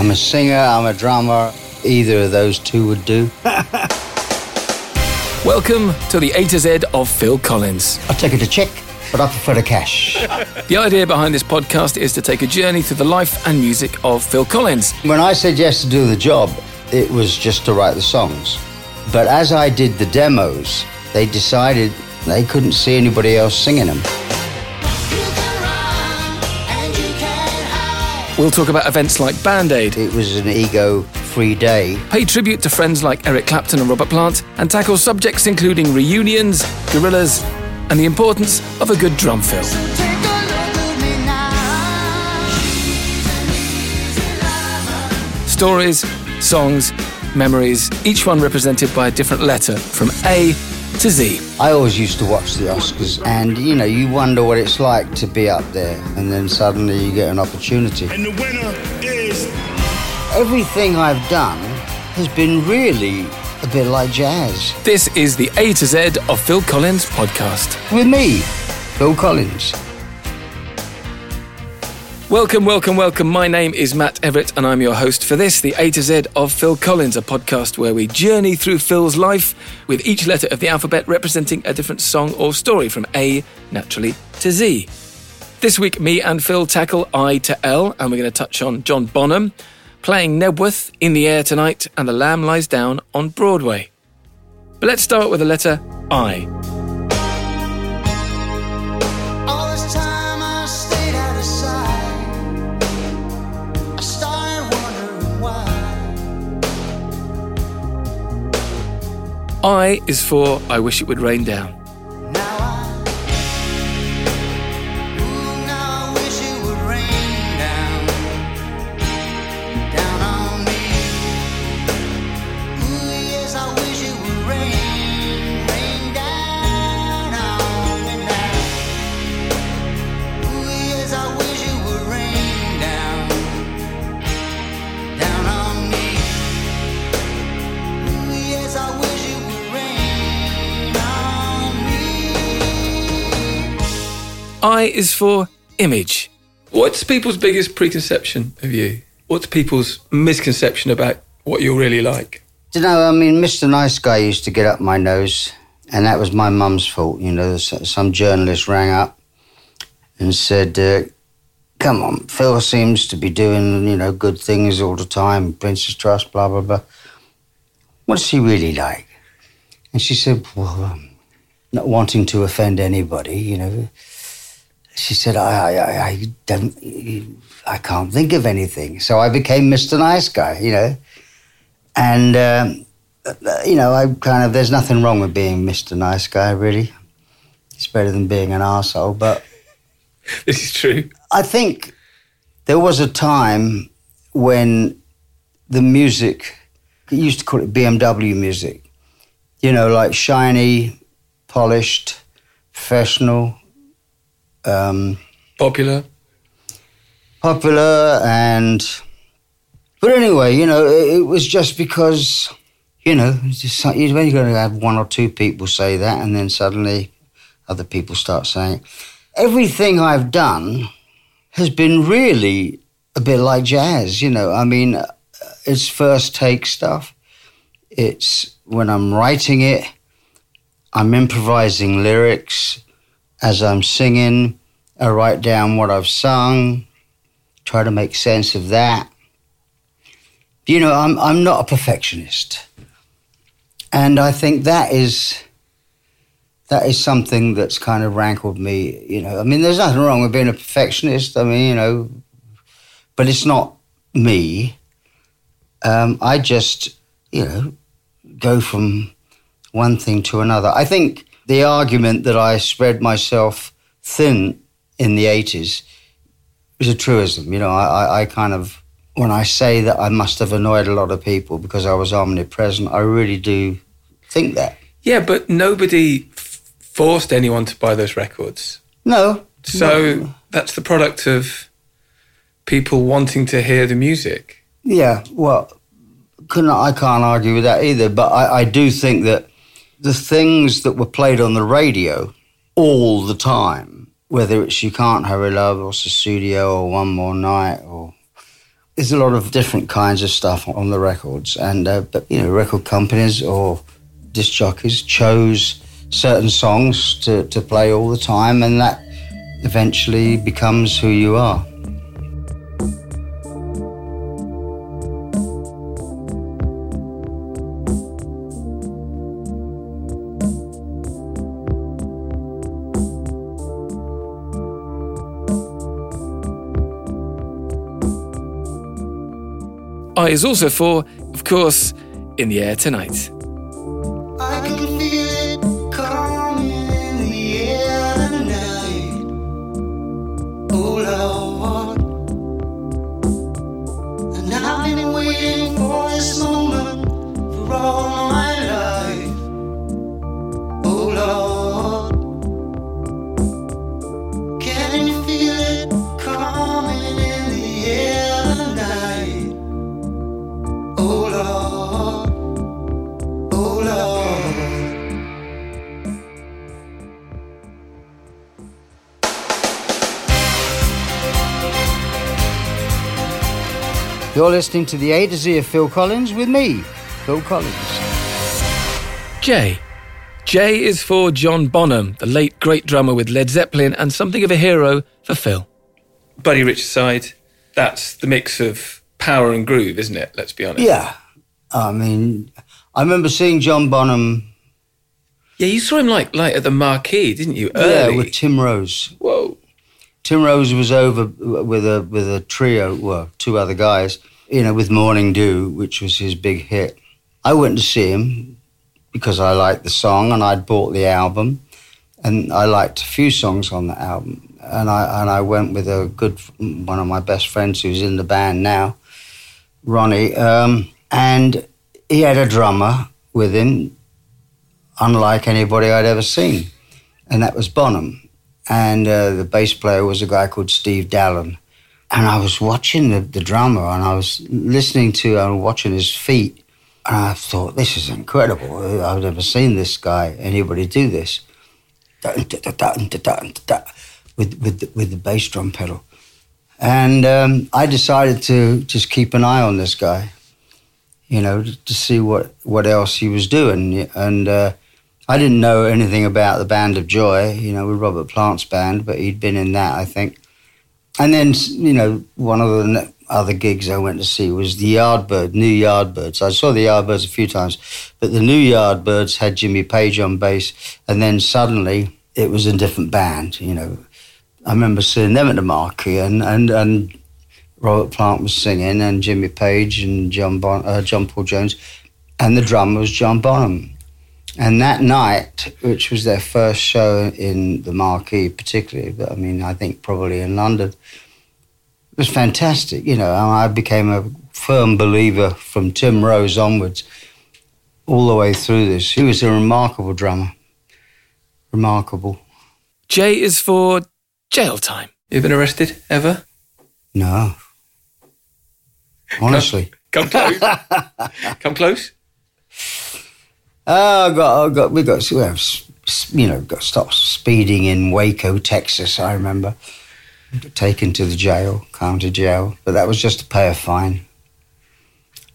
I'm a singer, I'm a drummer. Either of those two would do. Welcome to the A to Z of Phil Collins. I'll take it a check, but I prefer the cash. The idea behind this podcast is to take a journey through the life and music of Phil Collins. when I said yes to do the job, it was just to write the songs. But as I did the demos, they decided they couldn't see anybody else singing them. We'll talk about events like Band Aid, It was an ego free day. pay tribute to friends like Eric Clapton and Robert Plant, and tackle subjects including reunions, gorillas, and the importance of a good drum fill. Stories, songs, memories, each one represented by a different letter from A to Z. I always used to watch the Oscars, and you know, you wonder what it's like to be up there, and then suddenly you get an opportunity. And the winner is Everything I've done has been really a bit like jazz. This is the A to Z of Phil Collins podcast. With me, Phil Collins. Welcome, welcome, welcome. My name is Matt Everett, and I'm your host for this, the A to Z of Phil Collins, a podcast where we journey through Phil's life with each letter of the alphabet representing a different song or story from A, naturally, to Z. This week, me and Phil tackle I to L, and we're going to touch on John Bonham, playing Knebworth in the air tonight, and The Lamb Lies Down on Broadway. But let's start with the letter I. I is for I Wish It Would Rain Down. I is for image. What's people's biggest preconception of you? What's people's misconception about what you're really like? Do you know, I mean, Mr. Nice Guy used to get up my nose, and that was my mum's fault. You know, some journalist rang up and said, uh, Come on, Phil seems to be doing, you know, good things all the time, Prince's Trust, blah, blah, blah. What's he really like? And she said, Well, um, not wanting to offend anybody, you know. She said, I, I, I- don't, I can't think of anything. So I became Mr. Nice Guy, you know. And, um, you know, I kind of, there's nothing wrong with being Mr. Nice Guy, really. It's better than being an arsehole. But This is true. I think there was a time when the music, you used to call it BMW music, you know, like shiny, polished, professional, um, Popular. popular and but anyway you know it, it was just because you know just, you're only going to have one or two people say that and then suddenly other people start saying it. everything i've done has been really a bit like jazz you know i mean uh, it's first take stuff it's when i'm writing it i'm improvising lyrics as i'm singing i write down what i've sung try to make sense of that. You know, I'm I'm not a perfectionist, and I think that is that is something that's kind of rankled me. You know, I mean, there's nothing wrong with being a perfectionist. I mean, you know, but it's not me. Um, I just, you know, go from one thing to another. I think the argument that I spread myself thin in the 80s is a truism. You know, I, I, I kind of, when I say that I must have annoyed a lot of people because I was omnipresent, I really do think that. Yeah, but nobody f- forced anyone to buy those records. No. So no. that's the product of people wanting to hear the music. Yeah, well, couldn't I can't argue with that either. But I, I do think that the things that were played on the radio all the time, whether it's "You Can't Hurry Love" or "Sussudio" or "One More Night" or there's a lot of different kinds of stuff on the records, and uh, but you know, record companies or disc jockeys chose certain songs to, to play all the time, and that eventually becomes who you are. Is also for, of course, In the Air Tonight. You're listening to the A to Z of Phil Collins with me, Phil Collins. J. J is for John Bonham, the late great drummer with Led Zeppelin and something of a hero for Phil. Buddy Rich side, that's the mix of power and groove, isn't it? Let's be honest. Yeah, I mean, I remember seeing John Bonham, Yeah, you saw him like like at the marquee, didn't you? yeah, with Tim Rose. Whoa. Tim Rose was over with a with a trio, well, two other guys, you know, with Morning Dew, which was his big hit. I went to see him because I liked the song and I'd bought the album, and I liked a few songs on the album. And I and I went with a good one of my best friends who's in the band now, Ronnie, um, and he had a drummer with him, unlike anybody I'd ever seen, and that was Bonham and uh, the bass player was a guy called Steve Dallon. And I was watching the, the drummer and I was listening to and watching his feet. And I thought, this is incredible. I've never seen this guy, anybody do this. With, with, the, with the bass drum pedal. And um, I decided to just keep an eye on this guy, you know, to see what, what else he was doing. And uh, I didn't know anything about the Band of Joy, you know, with Robert Plant's band, but he'd been in that, I think. And then, you know, one of the other gigs I went to see was the Yardbird, New Yardbirds. I saw the Yardbirds a few times, but the New Yardbirds had Jimmy Page on bass, and then suddenly it was a different band, you know. I remember seeing them at the Marquee, and, and, and Robert Plant was singing, and Jimmy Page and John, bon- uh, John Paul Jones, and the drummer was John Bonham. And that night, which was their first show in the Marquee, particularly, but I mean, I think probably in London, it was fantastic. You know, I became a firm believer from Tim Rose onwards, all the way through this. He was a remarkable drummer. Remarkable. J is for jail time. You've been arrested ever? No. Honestly. Come close. Come close. Oh, I got, got, we got, you know, got stopped speeding in Waco, Texas. I remember taken to the jail, county jail, but that was just to pay a fine.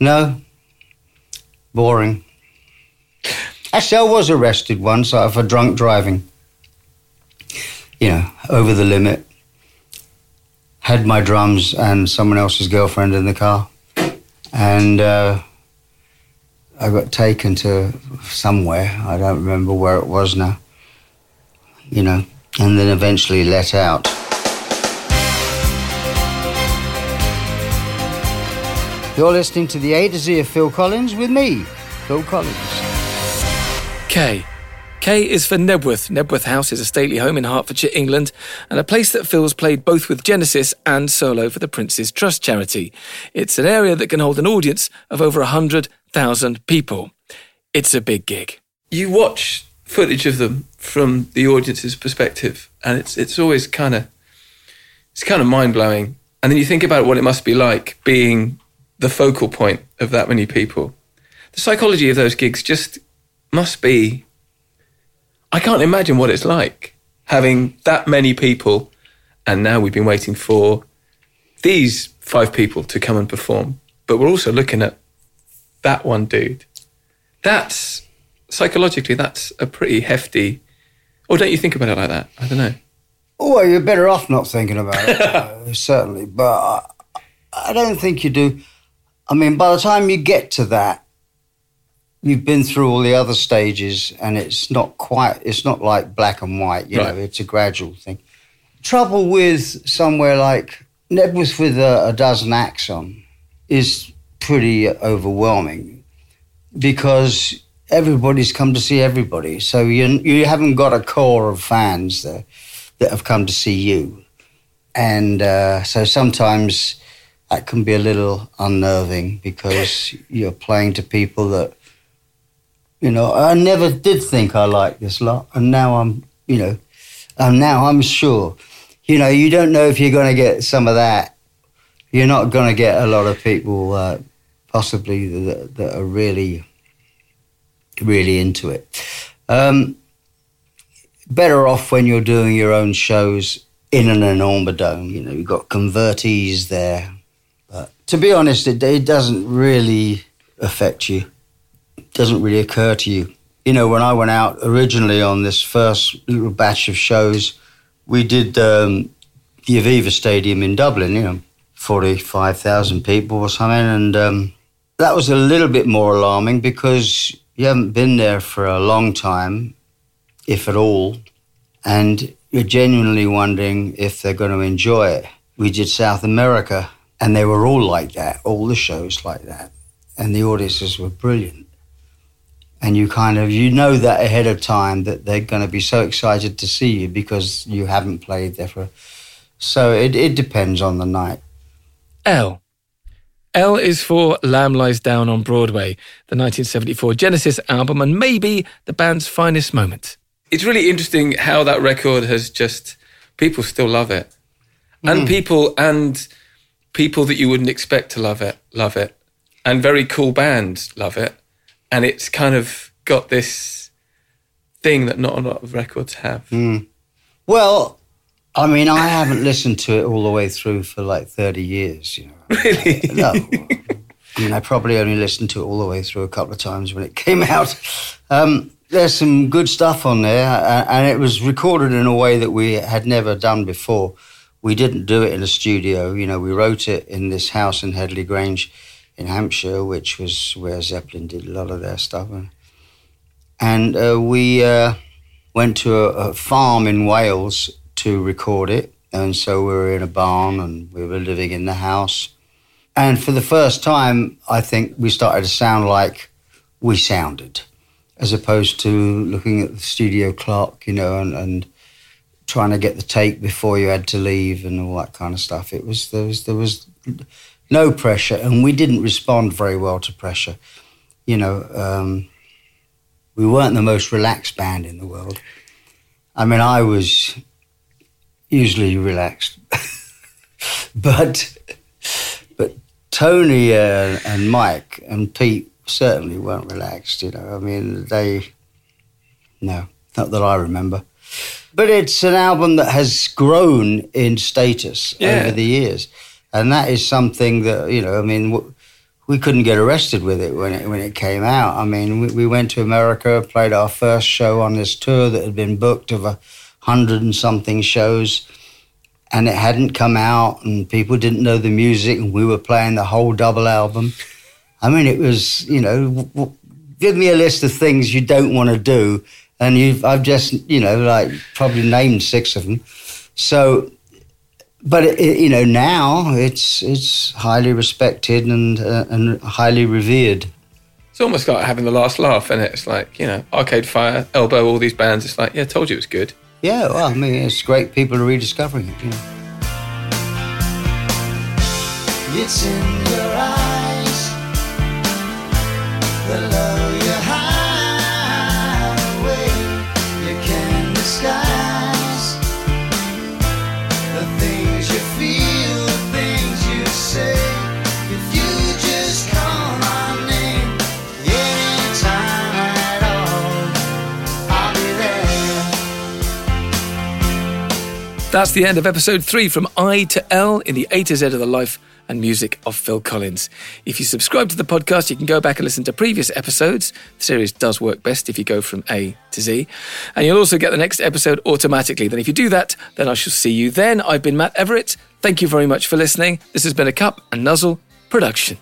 No, boring. Actually, I was arrested once uh, for drunk driving. You know, over the limit. Had my drums and someone else's girlfriend in the car, and. Uh, I got taken to somewhere. I don't remember where it was now. You know, and then eventually let out. You're listening to the A to Z of Phil Collins with me, Phil Collins. K. K is for Knebworth. Knebworth House is a stately home in Hertfordshire, England, and a place that Phil's played both with Genesis and solo for the Prince's Trust charity. It's an area that can hold an audience of over 100,000 people. It's a big gig. You watch footage of them from the audience's perspective, and it's it's always kind of it's kind of mind blowing. And then you think about what it must be like being the focal point of that many people. The psychology of those gigs just must be I can't imagine what it's like having that many people, and now we've been waiting for these five people to come and perform, but we're also looking at that one dude. That's psychologically, that's a pretty hefty. Or don't you think about it like that? I don't know. Well, you're better off not thinking about it, uh, certainly. But I, I don't think you do. I mean, by the time you get to that, you've been through all the other stages, and it's not quite. It's not like black and white. You Right. know, it's a gradual thing. Trouble with somewhere like Knebworth with a, a dozen acts on is pretty overwhelming because everybody's come to see everybody. So you you haven't got a core of fans there that have come to see you, and uh, so sometimes that can be a little unnerving because you're playing to people that you know I never did think I liked this lot, and now I'm you know, and now I'm sure. You know, you don't know if you're going to get some of that. You're not going to get a lot of people, uh, possibly that, that are really, really into it. Um, better off when you're doing your own shows in an enormous dome. You know, you've got convertees there. But to be honest, it, it doesn't really affect you. It doesn't really occur to you. You know, when I went out originally on this first little batch of shows, we did um, the Aviva Stadium in Dublin, you know, 45,000 people or something. And um, that was a little bit more alarming because you haven't been there for a long time, if at all, and you're genuinely wondering if they're going to enjoy it. We did South America, and they were all like that, all the shows like that, and the audiences were brilliant. And you kind of you know that ahead of time that they're going to be so excited to see you because you haven't played there for. So it, it depends on the night. L. L is for Lamb Lies Down on Broadway, the 1974 Genesis album, and maybe the band's finest moment. It's really interesting how that record has just people still love it, and mm. people and people that you wouldn't expect to love it love it, and very cool bands love it, and it's kind of got this thing that not a lot of records have. Hmm. Well, I mean, I haven't listened to it all the way through for like 30 years, you know. Really? No. I mean, I probably only listened to it all the way through a couple of times when it came out. Um, there's some good stuff on there, and it was recorded in a way that we had never done before. We didn't do it in a studio, you know, we wrote it in this house in Headley Grange in Hampshire, which was where Zeppelin did a lot of their stuff. And uh, we uh, went to a, a farm in Wales to record it. And so we were in a barn and we were living in the house. And for the first time, I think we started to sound like we sounded, as opposed to looking at the studio clock, you know, and, and trying to get the take before you had to leave and all that kind of stuff. It was there was there was no pressure, and we didn't respond very well to pressure. You know, um, we weren't the most relaxed band in the world. I mean, I was usually relaxed, but but Tony uh, and Mike and Pete certainly weren't relaxed. You know, I mean, they no, not that I remember. But it's an album that has grown in status Yeah. over the years, and that is something that you know. I mean, w- we couldn't get arrested with it when it when it came out. I mean, we, we went to America, played our first show on this tour that had been booked of a hundred and something shows, and it hadn't come out, and people didn't know the music, and we were playing the whole double album. I mean, it was you know, w- w- give me a list of things you don't want to do, and you've I've just you know like probably named six of them. So but it, you know now it's it's highly respected and uh, and highly revered. It's almost like having the last laugh, and it? it's like you know, Arcade Fire, Elbow, all these bands. It's like, yeah, told you it was good. Yeah, well, I mean, it's great people are rediscovering it. You know. It's in That's the end of episode three from I to L in the A to Z of the life and music of Phil Collins. If you subscribe to the podcast, you can go back and listen to previous episodes. The series does work best if you go from A to Z. And you'll also get the next episode automatically. Then, if you do that, then I shall see you then. I've been Matt Everett. Thank you very much for listening. This has been a Cup and Nuzzle production.